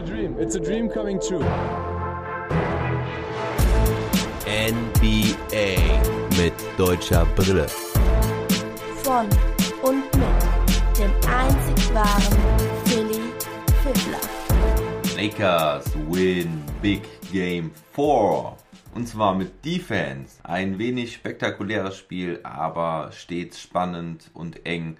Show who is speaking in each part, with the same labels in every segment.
Speaker 1: a dream. It's a dream coming true.
Speaker 2: NBA mit deutscher Brille.
Speaker 3: Von und mit dem einzig wahren Philly Fiddler.
Speaker 4: Lakers win Big Game 4. Und zwar mit Defense. Ein wenig spektakuläres Spiel, aber stets spannend und eng.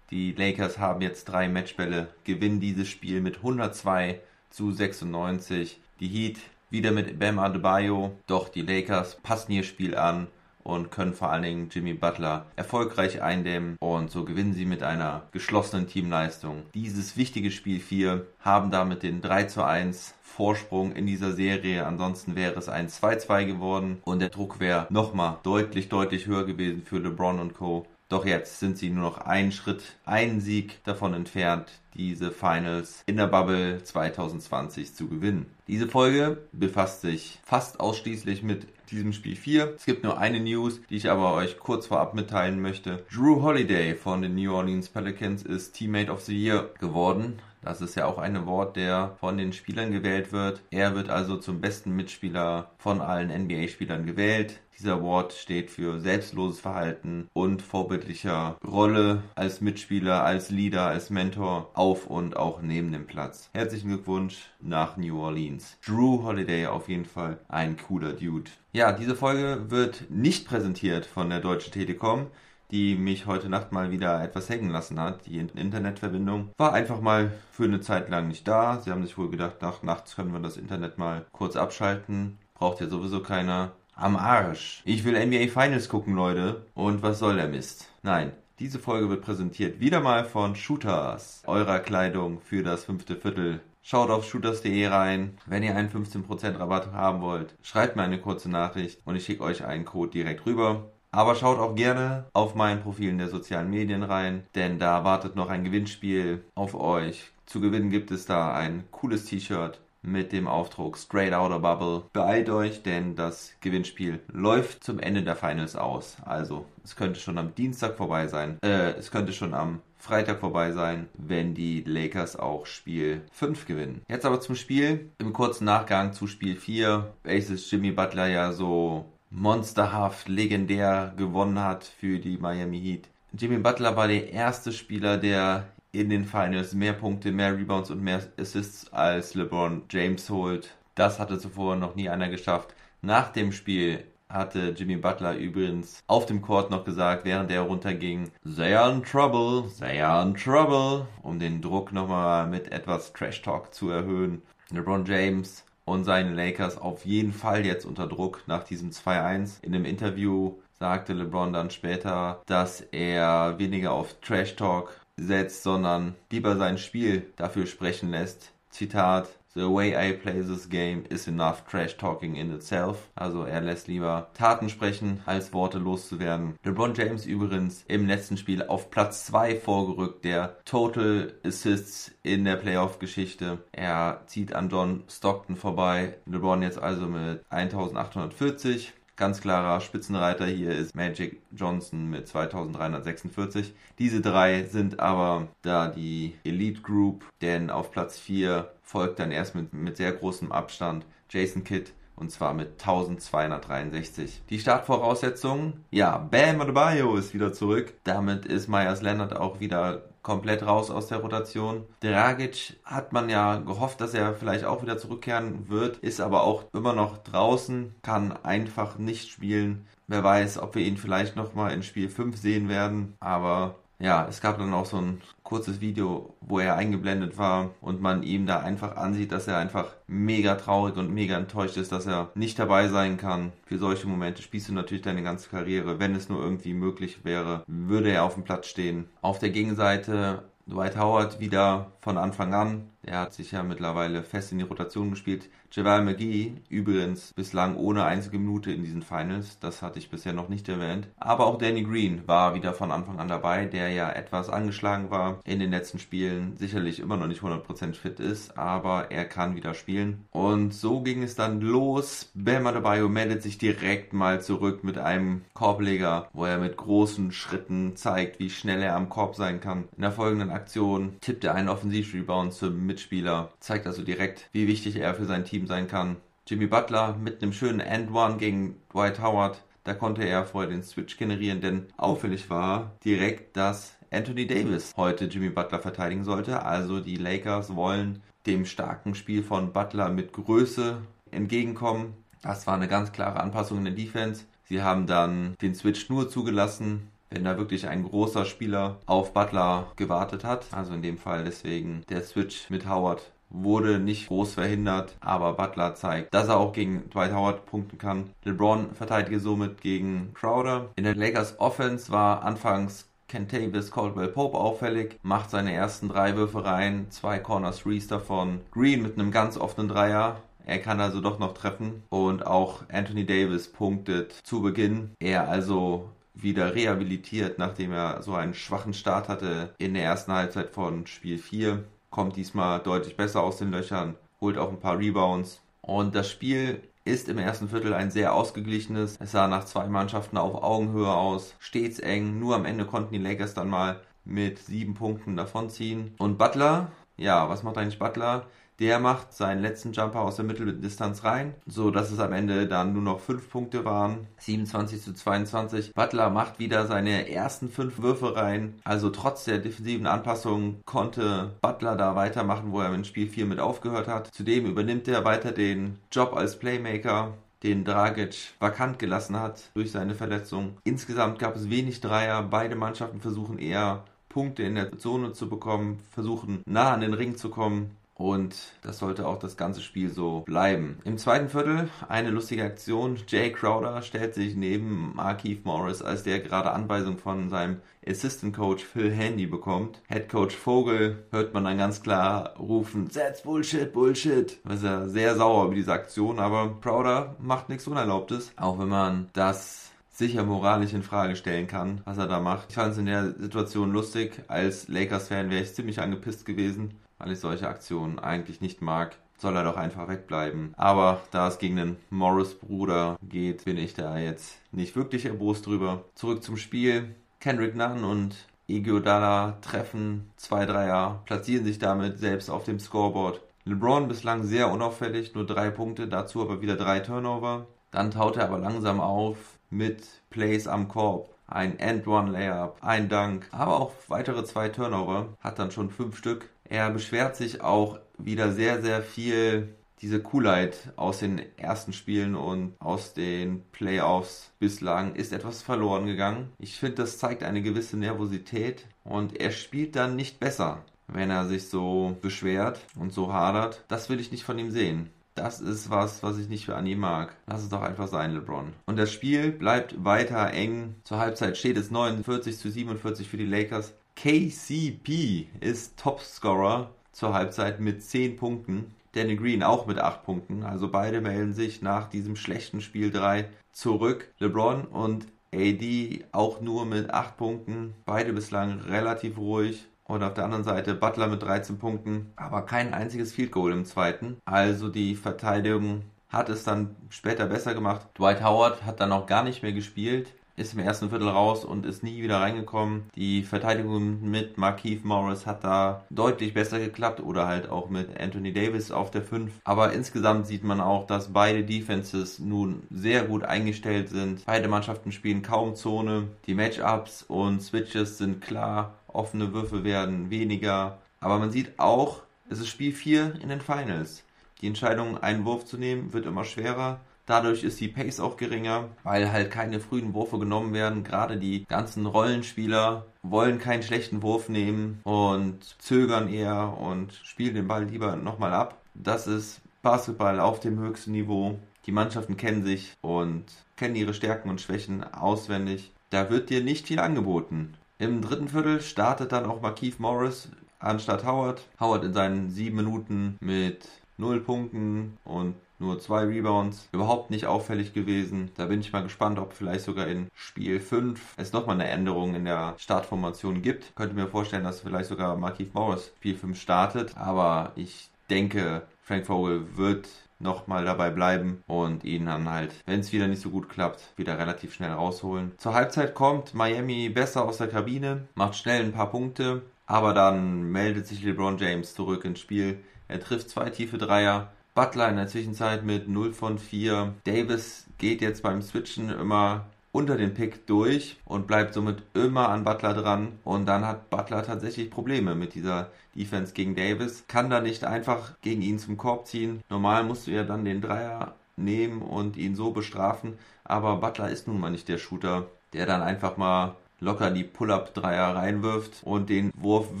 Speaker 4: Die Lakers haben jetzt drei Matchbälle, gewinnen dieses Spiel mit 102 zu 96. Die Heat wieder mit Bam Adebayo, doch die Lakers passen ihr Spiel an und können vor allen Dingen Jimmy Butler erfolgreich eindämmen und so gewinnen sie mit einer geschlossenen Teamleistung dieses wichtige Spiel 4, haben damit den 3 zu 1 Vorsprung in dieser Serie. Ansonsten wäre es ein 2-2 geworden und der Druck wäre nochmal deutlich, deutlich höher gewesen für LeBron und Co. Doch jetzt sind sie nur noch einen Schritt, einen Sieg davon entfernt, diese Finals in der Bubble 2020 zu gewinnen. Diese Folge befasst sich fast ausschließlich mit diesem Spiel 4. Es gibt nur eine News, die ich aber euch kurz vorab mitteilen möchte. Drew Holiday von den New Orleans Pelicans ist Teammate of the Year geworden. Das ist ja auch ein Award, der von den Spielern gewählt wird. Er wird also zum besten Mitspieler von allen NBA-Spielern gewählt. Dieser Award steht für selbstloses Verhalten und vorbildlicher Rolle als Mitspieler, als Leader, als Mentor auf und auch neben dem Platz. Herzlichen Glückwunsch nach New Orleans. Drew Holiday auf jeden Fall ein cooler Dude. Ja, diese Folge wird nicht präsentiert von der Deutschen Telekom die mich heute Nacht mal wieder etwas hängen lassen hat. Die Internetverbindung war einfach mal für eine Zeit lang nicht da. Sie haben sich wohl gedacht, nach nachts können wir das Internet mal kurz abschalten. Braucht ja sowieso keiner. Am Arsch. Ich will NBA Finals gucken, Leute. Und was soll der Mist? Nein. Diese Folge wird präsentiert wieder mal von Shooters, eurer Kleidung für das fünfte Viertel. Schaut auf shooters.de rein. Wenn ihr einen 15% Rabatt haben wollt, schreibt mir eine kurze Nachricht und ich schicke euch einen Code direkt rüber. Aber schaut auch gerne auf meinen Profilen der sozialen Medien rein, denn da wartet noch ein Gewinnspiel auf euch. Zu gewinnen gibt es da ein cooles T-Shirt mit dem Aufdruck Straight Outta Bubble. Beeilt euch, denn das Gewinnspiel läuft zum Ende der Finals aus. Also, es könnte schon am Dienstag vorbei sein. Äh, es könnte schon am Freitag vorbei sein, wenn die Lakers auch Spiel 5 gewinnen. Jetzt aber zum Spiel. Im kurzen Nachgang zu Spiel 4, welches Jimmy Butler ja so monsterhaft, legendär gewonnen hat für die Miami Heat. Jimmy Butler war der erste Spieler, der in den Finals mehr Punkte, mehr Rebounds und mehr Assists als LeBron James holt. Das hatte zuvor noch nie einer geschafft. Nach dem Spiel hatte Jimmy Butler übrigens auf dem Court noch gesagt, während er runterging, they are in trouble, they are in trouble, um den Druck nochmal mit etwas Trash Talk zu erhöhen. LeBron James und seine Lakers auf jeden Fall jetzt unter Druck nach diesem 2-1. In einem Interview sagte LeBron dann später, dass er weniger auf Trash Talk setzt, sondern lieber sein Spiel dafür sprechen lässt. Zitat, The way I play this game is enough trash talking in itself. Also er lässt lieber Taten sprechen, als Worte loszuwerden. LeBron James übrigens im letzten Spiel auf Platz 2 vorgerückt, der Total Assists in der Playoff-Geschichte. Er zieht an John Stockton vorbei. LeBron jetzt also mit 1840. Ganz klarer Spitzenreiter hier ist Magic Johnson mit 2346. Diese drei sind aber da die Elite Group, denn auf Platz 4 folgt dann erst mit, mit sehr großem Abstand Jason Kidd und zwar mit 1263. Die Startvoraussetzungen, ja, Bam Adebayo ist wieder zurück. Damit ist Myers Leonard auch wieder komplett raus aus der Rotation. Dragic hat man ja gehofft, dass er vielleicht auch wieder zurückkehren wird, ist aber auch immer noch draußen, kann einfach nicht spielen. Wer weiß, ob wir ihn vielleicht nochmal in Spiel 5 sehen werden, aber ja, es gab dann auch so ein kurzes Video, wo er eingeblendet war und man ihm da einfach ansieht, dass er einfach mega traurig und mega enttäuscht ist, dass er nicht dabei sein kann. Für solche Momente spielst du natürlich deine ganze Karriere. Wenn es nur irgendwie möglich wäre, würde er auf dem Platz stehen. Auf der Gegenseite Dwight Howard wieder von Anfang an. Der hat sich ja mittlerweile fest in die Rotation gespielt. Javal McGee übrigens bislang ohne einzige Minute in diesen Finals. Das hatte ich bisher noch nicht erwähnt. Aber auch Danny Green war wieder von Anfang an dabei, der ja etwas angeschlagen war in den letzten Spielen. Sicherlich immer noch nicht 100% fit ist, aber er kann wieder spielen. Und so ging es dann los. Bam Adebayo meldet sich direkt mal zurück mit einem Korbleger, wo er mit großen Schritten zeigt, wie schnell er am Korb sein kann. In der folgenden Aktion tippt er einen Offensivrebound zum Mitspieler, zeigt also direkt, wie wichtig er für sein Team sein kann. Jimmy Butler mit einem schönen End-One gegen Dwight Howard. Da konnte er vorher den Switch generieren, denn auffällig war direkt, dass Anthony Davis heute Jimmy Butler verteidigen sollte. Also die Lakers wollen dem starken Spiel von Butler mit Größe entgegenkommen. Das war eine ganz klare Anpassung in der Defense. Sie haben dann den Switch nur zugelassen, wenn da wirklich ein großer Spieler auf Butler gewartet hat. Also in dem Fall deswegen der Switch mit Howard wurde nicht groß verhindert, aber Butler zeigt, dass er auch gegen Dwight Howard punkten kann. LeBron verteidige somit gegen Crowder. In der Lakers Offense war anfangs Kentavis Caldwell Pope auffällig, macht seine ersten drei Würfe rein, zwei Corner Threes davon. Green mit einem ganz offenen Dreier. Er kann also doch noch treffen. Und auch Anthony Davis punktet zu Beginn. Er also wieder rehabilitiert, nachdem er so einen schwachen Start hatte in der ersten Halbzeit von Spiel 4 kommt diesmal deutlich besser aus den Löchern, holt auch ein paar Rebounds. Und das Spiel ist im ersten Viertel ein sehr ausgeglichenes. Es sah nach zwei Mannschaften auf Augenhöhe aus, stets eng. Nur am Ende konnten die Lakers dann mal mit sieben Punkten davonziehen. Und Butler, ja, was macht eigentlich Butler? Der macht seinen letzten Jumper aus der Mitteldistanz rein, so dass es am Ende dann nur noch 5 Punkte waren. 27 zu 22. Butler macht wieder seine ersten 5 Würfe rein. Also trotz der defensiven Anpassung konnte Butler da weitermachen, wo er in Spiel 4 mit aufgehört hat. Zudem übernimmt er weiter den Job als Playmaker den Dragic vakant gelassen hat durch seine Verletzung. Insgesamt gab es wenig Dreier. Beide Mannschaften versuchen eher Punkte in der Zone zu bekommen, versuchen nah an den Ring zu kommen. Und das sollte auch das ganze Spiel so bleiben. Im zweiten Viertel eine lustige Aktion. Jay Crowder stellt sich neben Markeith Morris, als der gerade Anweisung von seinem Assistant Coach Phil Handy bekommt. Head Coach Vogel hört man dann ganz klar rufen, That's Bullshit, Bullshit. Das ist ja sehr sauer über diese Aktion, aber Crowder macht nichts Unerlaubtes. Auch wenn man das sicher moralisch in Frage stellen kann, was er da macht. Ich fand es in der Situation lustig. Als Lakers-Fan wäre ich ziemlich angepisst gewesen weil ich solche Aktionen eigentlich nicht mag, soll er doch einfach wegbleiben. Aber da es gegen den Morris-Bruder geht, bin ich da jetzt nicht wirklich erbost drüber. Zurück zum Spiel. Kendrick Nunn und Iguodala treffen zwei Dreier, platzieren sich damit selbst auf dem Scoreboard. LeBron bislang sehr unauffällig, nur drei Punkte, dazu aber wieder drei Turnover. Dann taut er aber langsam auf mit Plays am Korb. Ein End-One-Layup, ein Dank, aber auch weitere zwei Turnover, hat dann schon fünf Stück. Er beschwert sich auch wieder sehr, sehr viel diese Coolheit aus den ersten Spielen und aus den Playoffs bislang ist etwas verloren gegangen. Ich finde, das zeigt eine gewisse Nervosität und er spielt dann nicht besser, wenn er sich so beschwert und so hadert. Das will ich nicht von ihm sehen. Das ist was, was ich nicht für Annie mag. Lass es doch einfach sein, LeBron. Und das Spiel bleibt weiter eng. Zur Halbzeit steht es 49 zu 47 für die Lakers. KCP ist Topscorer zur Halbzeit mit 10 Punkten. Danny Green auch mit 8 Punkten. Also beide melden sich nach diesem schlechten Spiel 3 zurück. LeBron und AD auch nur mit 8 Punkten. Beide bislang relativ ruhig. Und auf der anderen Seite Butler mit 13 Punkten, aber kein einziges Field Goal im zweiten. Also die Verteidigung hat es dann später besser gemacht. Dwight Howard hat dann auch gar nicht mehr gespielt ist im ersten Viertel raus und ist nie wieder reingekommen. Die Verteidigung mit Markeith Morris hat da deutlich besser geklappt oder halt auch mit Anthony Davis auf der 5. Aber insgesamt sieht man auch, dass beide Defenses nun sehr gut eingestellt sind. Beide Mannschaften spielen kaum Zone. Die Matchups und Switches sind klar. Offene Würfe werden weniger. Aber man sieht auch, es ist Spiel 4 in den Finals. Die Entscheidung, einen Wurf zu nehmen, wird immer schwerer. Dadurch ist die Pace auch geringer, weil halt keine frühen Würfe genommen werden. Gerade die ganzen Rollenspieler wollen keinen schlechten Wurf nehmen und zögern eher und spielen den Ball lieber nochmal ab. Das ist Basketball auf dem höchsten Niveau. Die Mannschaften kennen sich und kennen ihre Stärken und Schwächen auswendig. Da wird dir nicht viel angeboten. Im dritten Viertel startet dann auch Markeith Morris anstatt Howard. Howard in seinen sieben Minuten mit null Punkten und nur zwei Rebounds, überhaupt nicht auffällig gewesen. Da bin ich mal gespannt, ob vielleicht sogar in Spiel 5 es nochmal eine Änderung in der Startformation gibt. Könnte mir vorstellen, dass vielleicht sogar Markif Morris Spiel 5 startet, aber ich denke, Frank Vogel wird nochmal dabei bleiben und ihn dann halt, wenn es wieder nicht so gut klappt, wieder relativ schnell rausholen. Zur Halbzeit kommt Miami besser aus der Kabine, macht schnell ein paar Punkte. Aber dann meldet sich LeBron James zurück ins Spiel. Er trifft zwei tiefe Dreier. Butler in der Zwischenzeit mit 0 von 4. Davis geht jetzt beim Switchen immer unter den Pick durch und bleibt somit immer an Butler dran. Und dann hat Butler tatsächlich Probleme mit dieser Defense gegen Davis. Kann da nicht einfach gegen ihn zum Korb ziehen. Normal musst du ja dann den Dreier nehmen und ihn so bestrafen. Aber Butler ist nun mal nicht der Shooter, der dann einfach mal locker die Pull-Up-Dreier reinwirft. Und den Wurf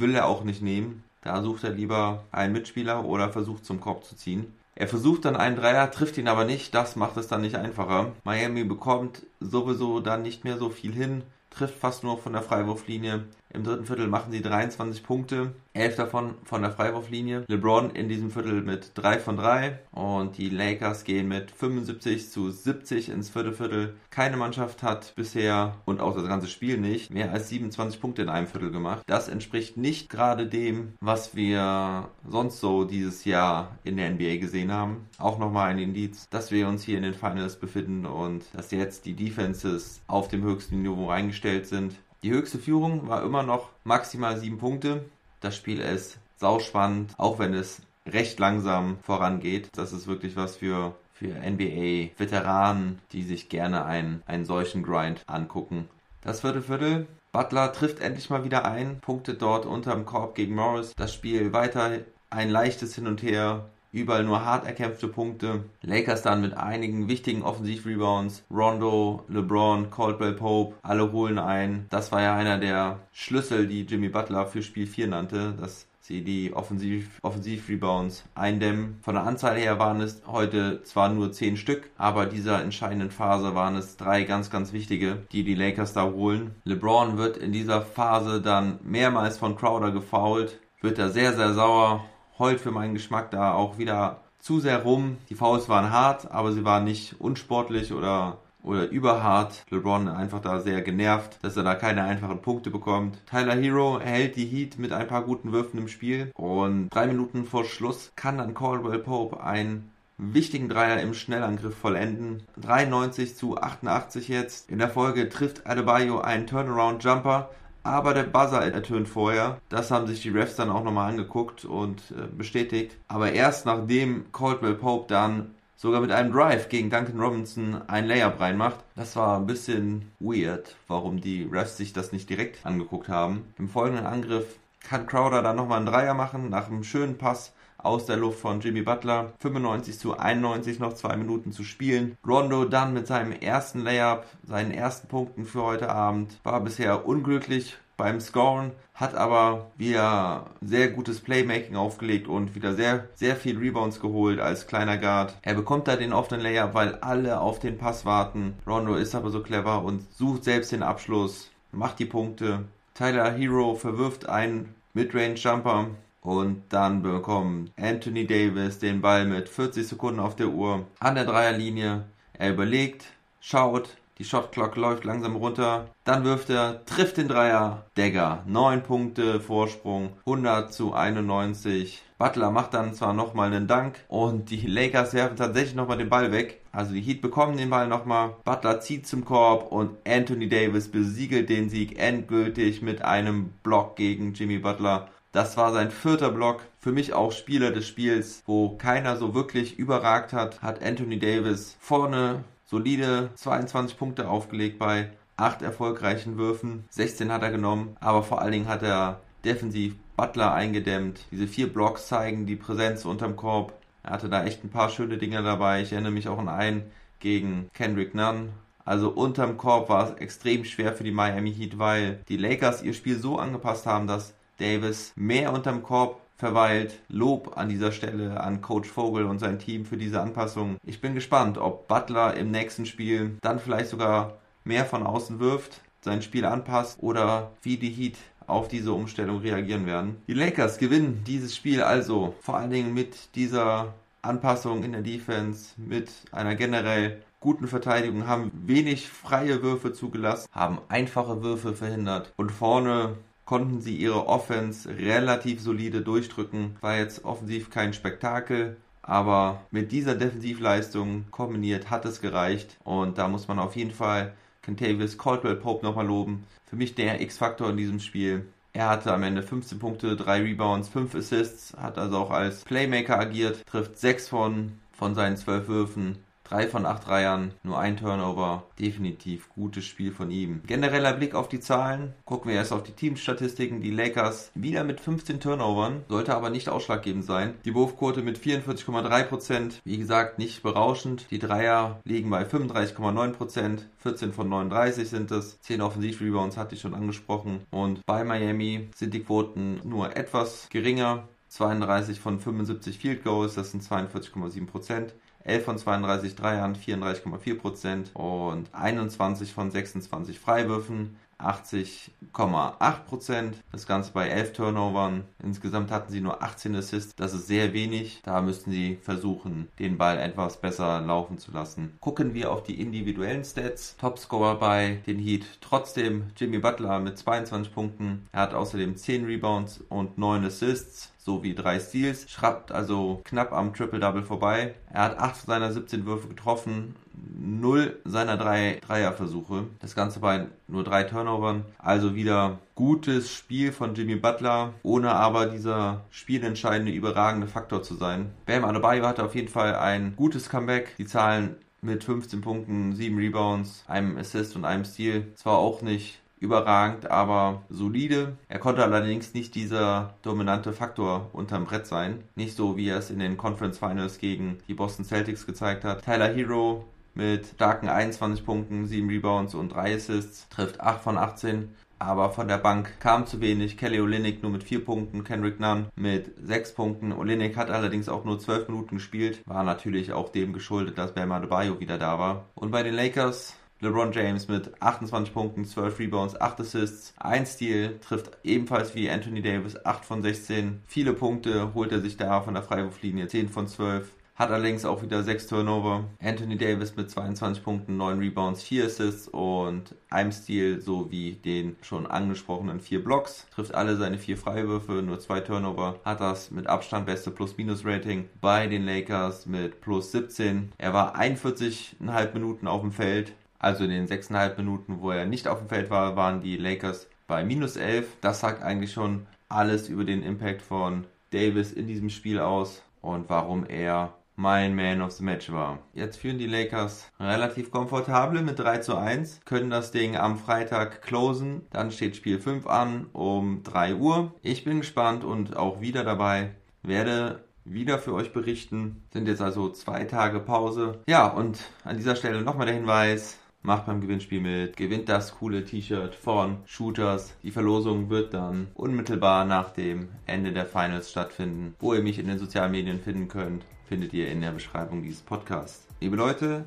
Speaker 4: will er auch nicht nehmen. Da sucht er lieber einen Mitspieler oder versucht zum Korb zu ziehen. Er versucht dann einen Dreier, trifft ihn aber nicht. Das macht es dann nicht einfacher. Miami bekommt sowieso dann nicht mehr so viel hin, trifft fast nur von der Freiwurflinie. Im dritten Viertel machen sie 23 Punkte, 11 davon von der Freiwurflinie. LeBron in diesem Viertel mit 3 von 3 und die Lakers gehen mit 75 zu 70 ins vierte Viertel. Keine Mannschaft hat bisher und auch das ganze Spiel nicht mehr als 27 Punkte in einem Viertel gemacht. Das entspricht nicht gerade dem, was wir sonst so dieses Jahr in der NBA gesehen haben. Auch nochmal ein Indiz, dass wir uns hier in den Finals befinden und dass jetzt die Defenses auf dem höchsten Niveau eingestellt sind. Die höchste Führung war immer noch maximal sieben Punkte. Das Spiel ist sauspannend, auch wenn es recht langsam vorangeht. Das ist wirklich was für, für NBA-Veteranen, die sich gerne einen, einen solchen Grind angucken. Das vierte Viertel. Butler trifft endlich mal wieder ein, punktet dort unterm Korb gegen Morris. Das Spiel weiter ein leichtes Hin und Her überall nur hart erkämpfte Punkte. Lakers dann mit einigen wichtigen Offensivrebounds. Rondo, LeBron, Caldwell Pope, alle holen ein. Das war ja einer der Schlüssel, die Jimmy Butler für Spiel 4 nannte, dass sie die Offensiv, Offensivrebounds eindämmen. Von der Anzahl her waren es heute zwar nur 10 Stück, aber dieser entscheidenden Phase waren es drei ganz, ganz wichtige, die die Lakers da holen. LeBron wird in dieser Phase dann mehrmals von Crowder gefoult, wird da sehr, sehr sauer heult für meinen Geschmack da auch wieder zu sehr rum. Die Fouls waren hart, aber sie waren nicht unsportlich oder oder überhart. LeBron einfach da sehr genervt, dass er da keine einfachen Punkte bekommt. Tyler Hero hält die Heat mit ein paar guten Würfen im Spiel und drei Minuten vor Schluss kann dann Caldwell Pope einen wichtigen Dreier im Schnellangriff vollenden. 93 zu 88 jetzt. In der Folge trifft Adebayo einen Turnaround Jumper aber der Buzzer ertönt vorher. Das haben sich die Refs dann auch nochmal angeguckt und äh, bestätigt. Aber erst nachdem Caldwell Pope dann sogar mit einem Drive gegen Duncan Robinson ein Layup reinmacht. Das war ein bisschen weird, warum die Refs sich das nicht direkt angeguckt haben. Im folgenden Angriff kann Crowder dann nochmal einen Dreier machen, nach einem schönen Pass aus der Luft von Jimmy Butler. 95 zu 91 noch zwei Minuten zu spielen. Rondo dann mit seinem ersten Layup, seinen ersten Punkten für heute Abend. War bisher unglücklich beim Scoren, hat aber wieder sehr gutes Playmaking aufgelegt und wieder sehr, sehr viel Rebounds geholt als kleiner Guard. Er bekommt da den offenen Layup, weil alle auf den Pass warten. Rondo ist aber so clever und sucht selbst den Abschluss, macht die Punkte. Tyler Hero verwirft einen Midrange Jumper und dann bekommt Anthony Davis den Ball mit 40 Sekunden auf der Uhr an der Dreierlinie. Er überlegt, schaut, die Shotclock läuft langsam runter. Dann wirft er, trifft den Dreier. Dagger, 9 Punkte Vorsprung, 100 zu 91. Butler macht dann zwar nochmal einen Dank und die Lakers werfen tatsächlich nochmal den Ball weg. Also die Heat bekommen den Ball nochmal. Butler zieht zum Korb und Anthony Davis besiegelt den Sieg endgültig mit einem Block gegen Jimmy Butler. Das war sein vierter Block. Für mich auch Spieler des Spiels, wo keiner so wirklich überragt hat, hat Anthony Davis vorne solide 22 Punkte aufgelegt bei acht erfolgreichen Würfen. 16 hat er genommen, aber vor allen Dingen hat er defensiv Butler eingedämmt. Diese vier Blocks zeigen die Präsenz unterm Korb. Er hatte da echt ein paar schöne Dinge dabei. Ich erinnere mich auch an einen gegen Kendrick Nunn. Also unterm Korb war es extrem schwer für die Miami Heat, weil die Lakers ihr Spiel so angepasst haben, dass Davis mehr unterm Korb verweilt. Lob an dieser Stelle an Coach Vogel und sein Team für diese Anpassung. Ich bin gespannt, ob Butler im nächsten Spiel dann vielleicht sogar mehr von außen wirft, sein Spiel anpasst oder wie die Heat auf diese Umstellung reagieren werden. Die Lakers gewinnen dieses Spiel also vor allen Dingen mit dieser Anpassung in der Defense, mit einer generell guten Verteidigung, haben wenig freie Würfe zugelassen, haben einfache Würfe verhindert und vorne konnten sie ihre Offense relativ solide durchdrücken. War jetzt offensiv kein Spektakel, aber mit dieser Defensivleistung kombiniert hat es gereicht. Und da muss man auf jeden Fall Kentavious Caldwell Pope nochmal loben. Für mich der X-Faktor in diesem Spiel. Er hatte am Ende 15 Punkte, 3 Rebounds, 5 Assists, hat also auch als Playmaker agiert, trifft 6 von, von seinen 12 Würfen, 3 von 8 Dreiern, nur ein Turnover. Definitiv gutes Spiel von ihm. Genereller Blick auf die Zahlen. Gucken wir erst auf die Teamstatistiken. Die Lakers wieder mit 15 Turnovern. Sollte aber nicht ausschlaggebend sein. Die Wurfquote mit 44,3%. Wie gesagt, nicht berauschend. Die Dreier liegen bei 35,9%. 14 von 39 sind es. 10 Offensivrebounds hatte ich schon angesprochen. Und bei Miami sind die Quoten nur etwas geringer. 32 von 75 Field Goals, das sind 42,7 Prozent. 11 von 32 Dreiern, 34,4% und 21 von 26 Freiwürfen, 80,8%. Das Ganze bei 11 Turnovern. Insgesamt hatten sie nur 18 Assists. Das ist sehr wenig. Da müssten sie versuchen, den Ball etwas besser laufen zu lassen. Gucken wir auf die individuellen Stats. Topscorer bei den Heat trotzdem Jimmy Butler mit 22 Punkten. Er hat außerdem 10 Rebounds und 9 Assists sowie drei Steals, schrappt also knapp am Triple-Double vorbei. Er hat 8 seiner 17 Würfe getroffen, 0 seiner 3 Dreierversuche. Das Ganze bei nur 3 Turnovern. Also wieder gutes Spiel von Jimmy Butler, ohne aber dieser spielentscheidende, überragende Faktor zu sein. Bam Adebayo hatte auf jeden Fall ein gutes Comeback. Die Zahlen mit 15 Punkten, 7 Rebounds, einem Assist und einem Steal. Zwar auch nicht überragend, aber solide. Er konnte allerdings nicht dieser dominante Faktor unterm Brett sein. Nicht so, wie er es in den Conference Finals gegen die Boston Celtics gezeigt hat. Tyler Hero mit starken 21 Punkten, 7 Rebounds und 3 Assists, trifft 8 von 18 aber von der Bank kam zu wenig. Kelly Olynyk nur mit 4 Punkten, Kendrick Nunn mit 6 Punkten. Olynyk hat allerdings auch nur 12 Minuten gespielt, war natürlich auch dem geschuldet, dass Bam Adebayo wieder da war. Und bei den Lakers LeBron James mit 28 Punkten, 12 Rebounds, 8 Assists, 1 Steal, trifft ebenfalls wie Anthony Davis 8 von 16. Viele Punkte holt er sich da von der Freiwurflinie, 10 von 12. Hat allerdings auch wieder 6 Turnover. Anthony Davis mit 22 Punkten, 9 Rebounds, 4 Assists und einem Steal sowie den schon angesprochenen 4 Blocks. Trifft alle seine 4 Freiwürfe, nur 2 Turnover. Hat das mit Abstand beste Plus-Minus-Rating bei den Lakers mit plus 17. Er war 41,5 Minuten auf dem Feld, also in den 6,5 Minuten, wo er nicht auf dem Feld war, waren die Lakers bei minus 11. Das sagt eigentlich schon alles über den Impact von Davis in diesem Spiel aus und warum er mein Man of the Match war. Jetzt führen die Lakers relativ komfortabel mit 3 zu 1, können das Ding am Freitag closen. Dann steht Spiel 5 an um 3 Uhr. Ich bin gespannt und auch wieder dabei. Werde wieder für euch berichten. Sind jetzt also zwei Tage Pause. Ja, und an dieser Stelle nochmal der Hinweis. Macht beim Gewinnspiel mit, gewinnt das coole T-Shirt von Shooters. Die Verlosung wird dann unmittelbar nach dem Ende der Finals stattfinden. Wo ihr mich in den sozialen Medien finden könnt, findet ihr in der Beschreibung dieses Podcasts. Liebe Leute,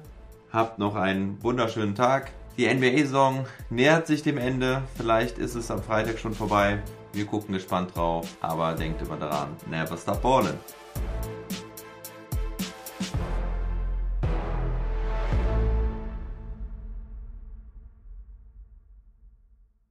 Speaker 4: habt noch einen wunderschönen Tag. Die NBA-Saison nähert sich dem Ende. Vielleicht ist es am Freitag schon vorbei. Wir gucken gespannt drauf. Aber denkt immer daran, never stop ballin'.